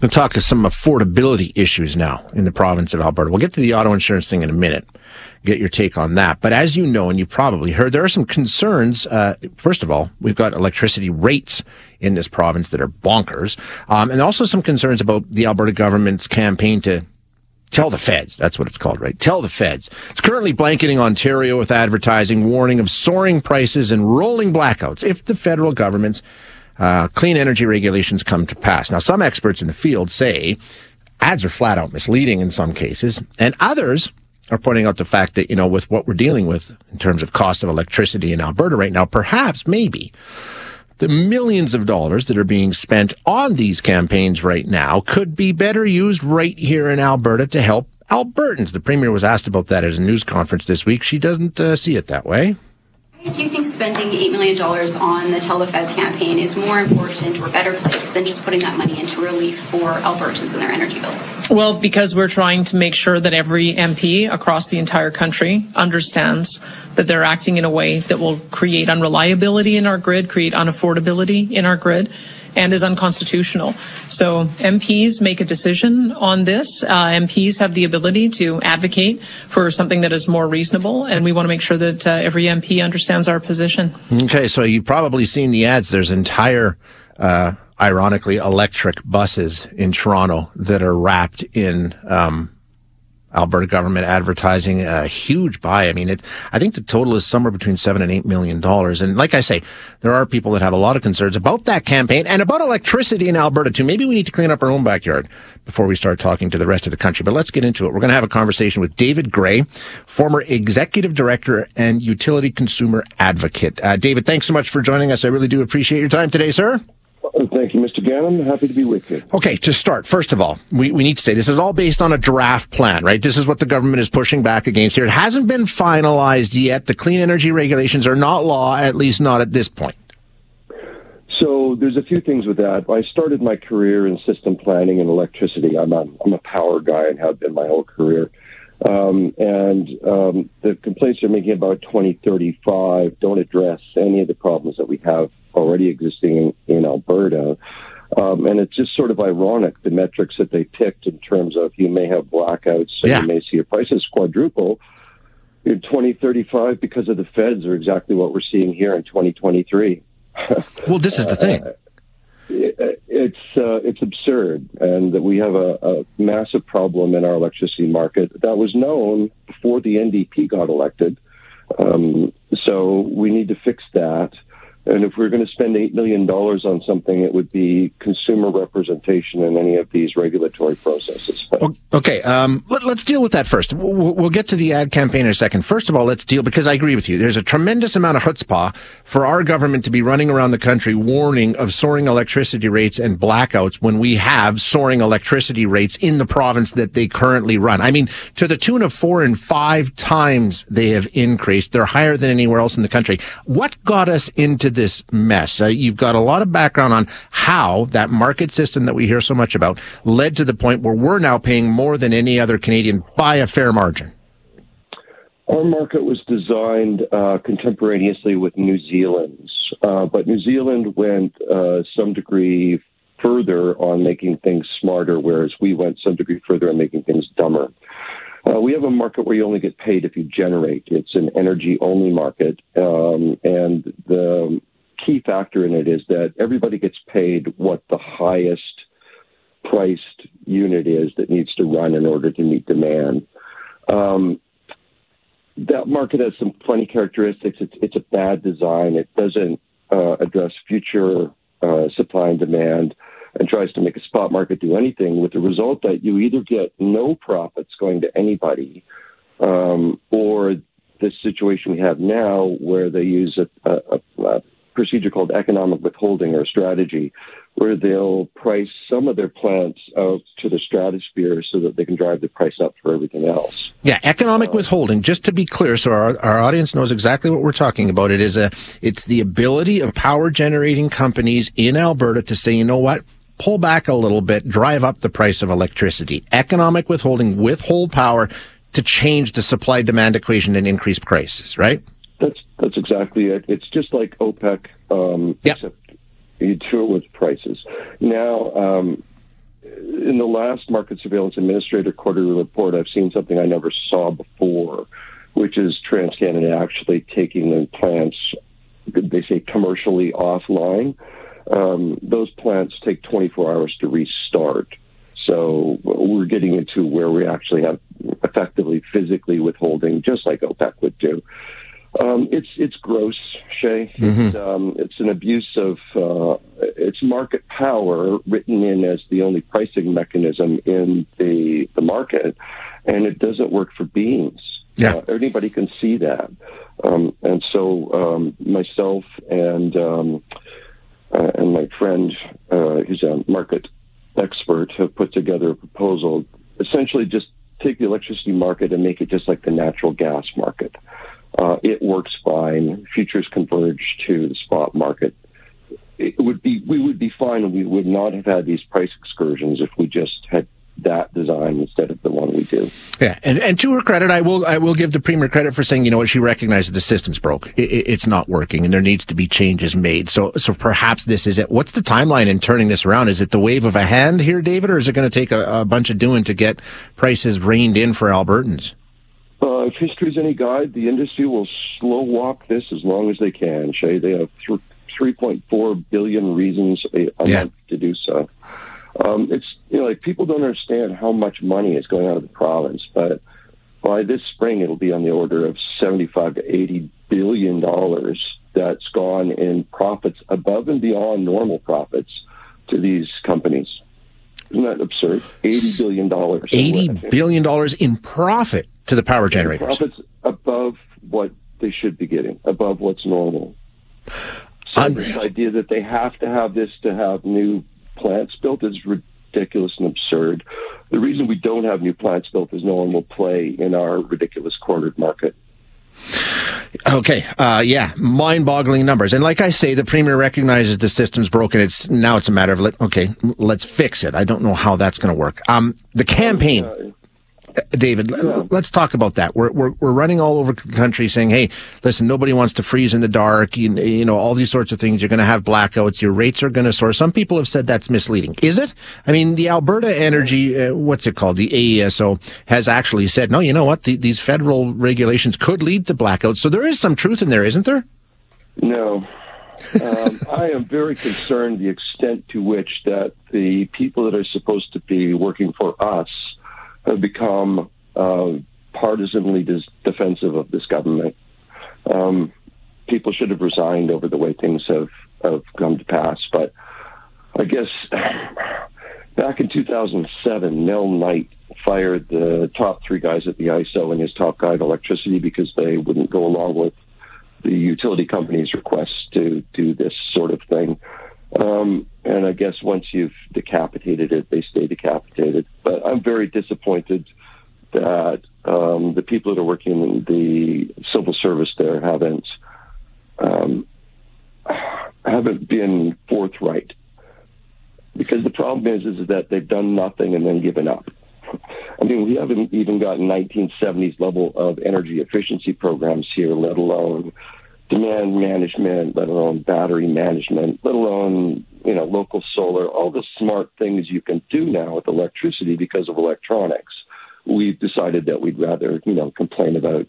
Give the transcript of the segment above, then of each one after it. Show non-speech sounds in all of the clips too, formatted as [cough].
We'll talk to some affordability issues now in the province of Alberta. We'll get to the auto insurance thing in a minute, get your take on that. But as you know, and you probably heard, there are some concerns. Uh, first of all, we've got electricity rates in this province that are bonkers, um, and also some concerns about the Alberta government's campaign to Tell the feds. That's what it's called, right? Tell the feds. It's currently blanketing Ontario with advertising warning of soaring prices and rolling blackouts if the federal government's uh, clean energy regulations come to pass. Now, some experts in the field say ads are flat out misleading in some cases, and others are pointing out the fact that, you know, with what we're dealing with in terms of cost of electricity in Alberta right now, perhaps, maybe, the millions of dollars that are being spent on these campaigns right now could be better used right here in Alberta to help Albertans. The Premier was asked about that at a news conference this week. She doesn't uh, see it that way. Do you think spending $8 million on the Tell the Feds campaign is more important or better placed than just putting that money into relief for Albertans and their energy bills? Well, because we're trying to make sure that every MP across the entire country understands that they're acting in a way that will create unreliability in our grid, create unaffordability in our grid, and is unconstitutional. So MPs make a decision on this. Uh, MPs have the ability to advocate for something that is more reasonable, and we want to make sure that uh, every MP understands our position. Okay, so you've probably seen the ads. There's entire, uh, ironically, electric buses in Toronto that are wrapped in um, Alberta government advertising a huge buy. I mean, it, I think the total is somewhere between seven and eight million dollars. And like I say, there are people that have a lot of concerns about that campaign and about electricity in Alberta too. Maybe we need to clean up our own backyard before we start talking to the rest of the country. But let's get into it. We're going to have a conversation with David Gray, former executive director and utility consumer advocate. Uh, David, thanks so much for joining us. I really do appreciate your time today, sir. You, Mr. Ganam. Happy to be with you. Okay, to start, first of all, we, we need to say this is all based on a draft plan, right? This is what the government is pushing back against here. It hasn't been finalized yet. The clean energy regulations are not law, at least not at this point. So there's a few things with that. I started my career in system planning and electricity. I'm a, I'm a power guy and have been my whole career. Um, and um, the complaints they're making about 2035 don't address any of the problems that we have already existing in, in Alberta. Um, and it's just sort of ironic the metrics that they picked in terms of you may have blackouts, so Yeah. you may see your prices quadruple in 2035 because of the feds are exactly what we're seeing here in 2023. Well, this is the thing. [laughs] Uh, it's absurd, and that we have a, a massive problem in our electricity market that was known before the NDP got elected. Um, so we need to fix that. And if we're going to spend eight million dollars on something, it would be consumer representation in any of these regulatory processes. Okay, um, let, us deal with that first. We'll, we'll- we'll get to the ad campaign in a second. First of all, let's deal because I agree with you. There's a tremendous amount of chutzpah for our government to be running around the country warning of soaring electricity rates and blackouts when we have soaring electricity rates in the province that they currently run. I mean, to the tune of four and five times they have increased. They're higher than anywhere else in the country. What got us into this mess? Uh, you've got a lot of background on how that market system that we hear so much about led to the point where we're now paying more than any other Canadian by a fair margin. Our market was designed uh, contemporaneously with New Zealand's, uh, but New Zealand went uh, some degree further on making things smarter, whereas we went some degree further on making things dumber. Uh, we have a market where you only get paid if you generate. It's an energy only market. Um, and the key factor in it is that everybody gets paid what the highest priced unit is that needs to run in order to meet demand. Um, that market has some funny characteristics. It's, it's a bad design. It doesn't uh, address future uh, supply and demand and tries to make a spot market do anything with the result that you either get no profits going to anybody um, or the situation we have now where they use a, a, a, procedure called economic withholding or strategy, where they'll price some of their plants out to the stratosphere so that they can drive the price up for everything else. Yeah, economic uh, withholding. Just to be clear, so our, our audience knows exactly what we're talking about. It is a it's the ability of power generating companies in Alberta to say, you know what, pull back a little bit, drive up the price of electricity. Economic withholding, withhold power to change the supply demand equation and increase prices, right? That's that's exactly it. It's just like OPEC, um, yep. except you do it with prices. Now, um, in the last Market Surveillance Administrator quarterly report, I've seen something I never saw before, which is TransCanada actually taking the plants, they say commercially offline. Um, those plants take 24 hours to restart. So we're getting into where we actually have effectively physically withholding, just like OPEC would do. Um, it's it's gross, Shay. Mm-hmm. It's, um, it's an abuse of uh, it's market power written in as the only pricing mechanism in the the market, and it doesn't work for beans. Yeah, uh, anybody can see that, um, and so um, myself and um, uh, and my friend, uh, who's a market expert, have put together a proposal. Essentially, just take the electricity market and make it just like the natural gas market. Uh, it works fine. Futures converge to the spot market. It would be we would be fine, we would not have had these price excursions if we just had that design instead of the one we do. Yeah, and, and to her credit, I will I will give the premier credit for saying, you know what, she recognized the system's broke. It, it's not working, and there needs to be changes made. So so perhaps this is it. What's the timeline in turning this around? Is it the wave of a hand here, David, or is it going to take a, a bunch of doing to get prices reined in for Albertans? Uh, if history's any guide, the industry will slow walk this as long as they can. Shay, they have th- 3.4 billion reasons a, a yeah. month to do so. Um, it's you know like people don't understand how much money is going out of the province, but by this spring it'll be on the order of 75 to 80 billion dollars that's gone in profits above and beyond normal profits to these companies. Isn't that absurd? Eighty billion dollars. Eighty billion dollars in profit to the power generators. Profits above what they should be getting, above what's normal. So Unreal. this idea that they have to have this to have new plants built is ridiculous and absurd. The reason we don't have new plants built is no one will play in our ridiculous cornered market. Okay, uh, yeah, mind-boggling numbers. And like I say, the premier recognizes the system's broken. It's now it's a matter of let, okay, let's fix it. I don't know how that's going to work. Um, the campaign. Uh, David, let's talk about that. We're, we're, we're running all over the country saying, hey, listen, nobody wants to freeze in the dark. You, you know, all these sorts of things. You're going to have blackouts. Your rates are going to soar. Some people have said that's misleading. Is it? I mean, the Alberta Energy, uh, what's it called? The AESO has actually said, no, you know what? The, these federal regulations could lead to blackouts. So there is some truth in there, isn't there? No. um, [laughs] I am very concerned the extent to which that the people that are supposed to be working for us have become uh, partisanly dis- defensive of this government. Um, people should have resigned over the way things have, have come to pass. But I guess [sighs] back in 2007, Mel Knight fired the top three guys at the ISO and his top guy at electricity because they wouldn't go along with the utility company's requests to do this sort of thing. Um, and I guess once you've decapitated it, they stay decapitated. But I'm very disappointed that um, the people that are working in the civil service there haven't um, haven't been forthright. Because the problem is, is that they've done nothing and then given up. [laughs] I mean, we haven't even got 1970s level of energy efficiency programs here, let alone demand management, let alone battery management, let alone you know local solar, all the smart things you can do now with electricity because of electronics. We've decided that we'd rather you know complain about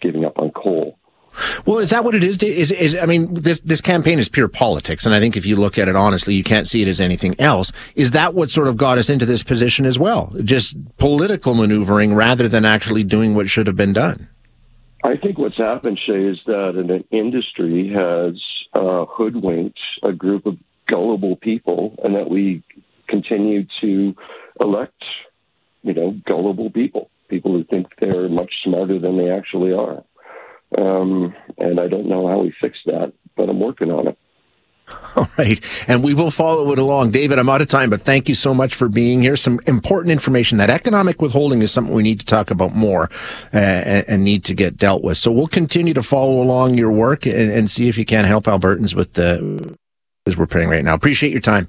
giving up on coal. Well, is that what it is? Is is I mean, this this campaign is pure politics, and I think if you look at it honestly, you can't see it as anything else. Is that what sort of got us into this position as well? Just political maneuvering rather than actually doing what should have been done. I think what's happened, Shay, is that an industry has uh, hoodwinked a group of gullible people, and that we continue to elect, you know, gullible people, people who think they're much smarter than they actually are. um, and I don't know how we fix that, but I'm working. [laughs] All right. And we will follow it along. David, I'm out of time, but thank you so much for being here. Some important information. That economic withholding is something we need to talk about more uh, and, need to get dealt with. So we'll continue to follow along your work and, and see if you can help Albertans with the as we're paying right now. Appreciate your time.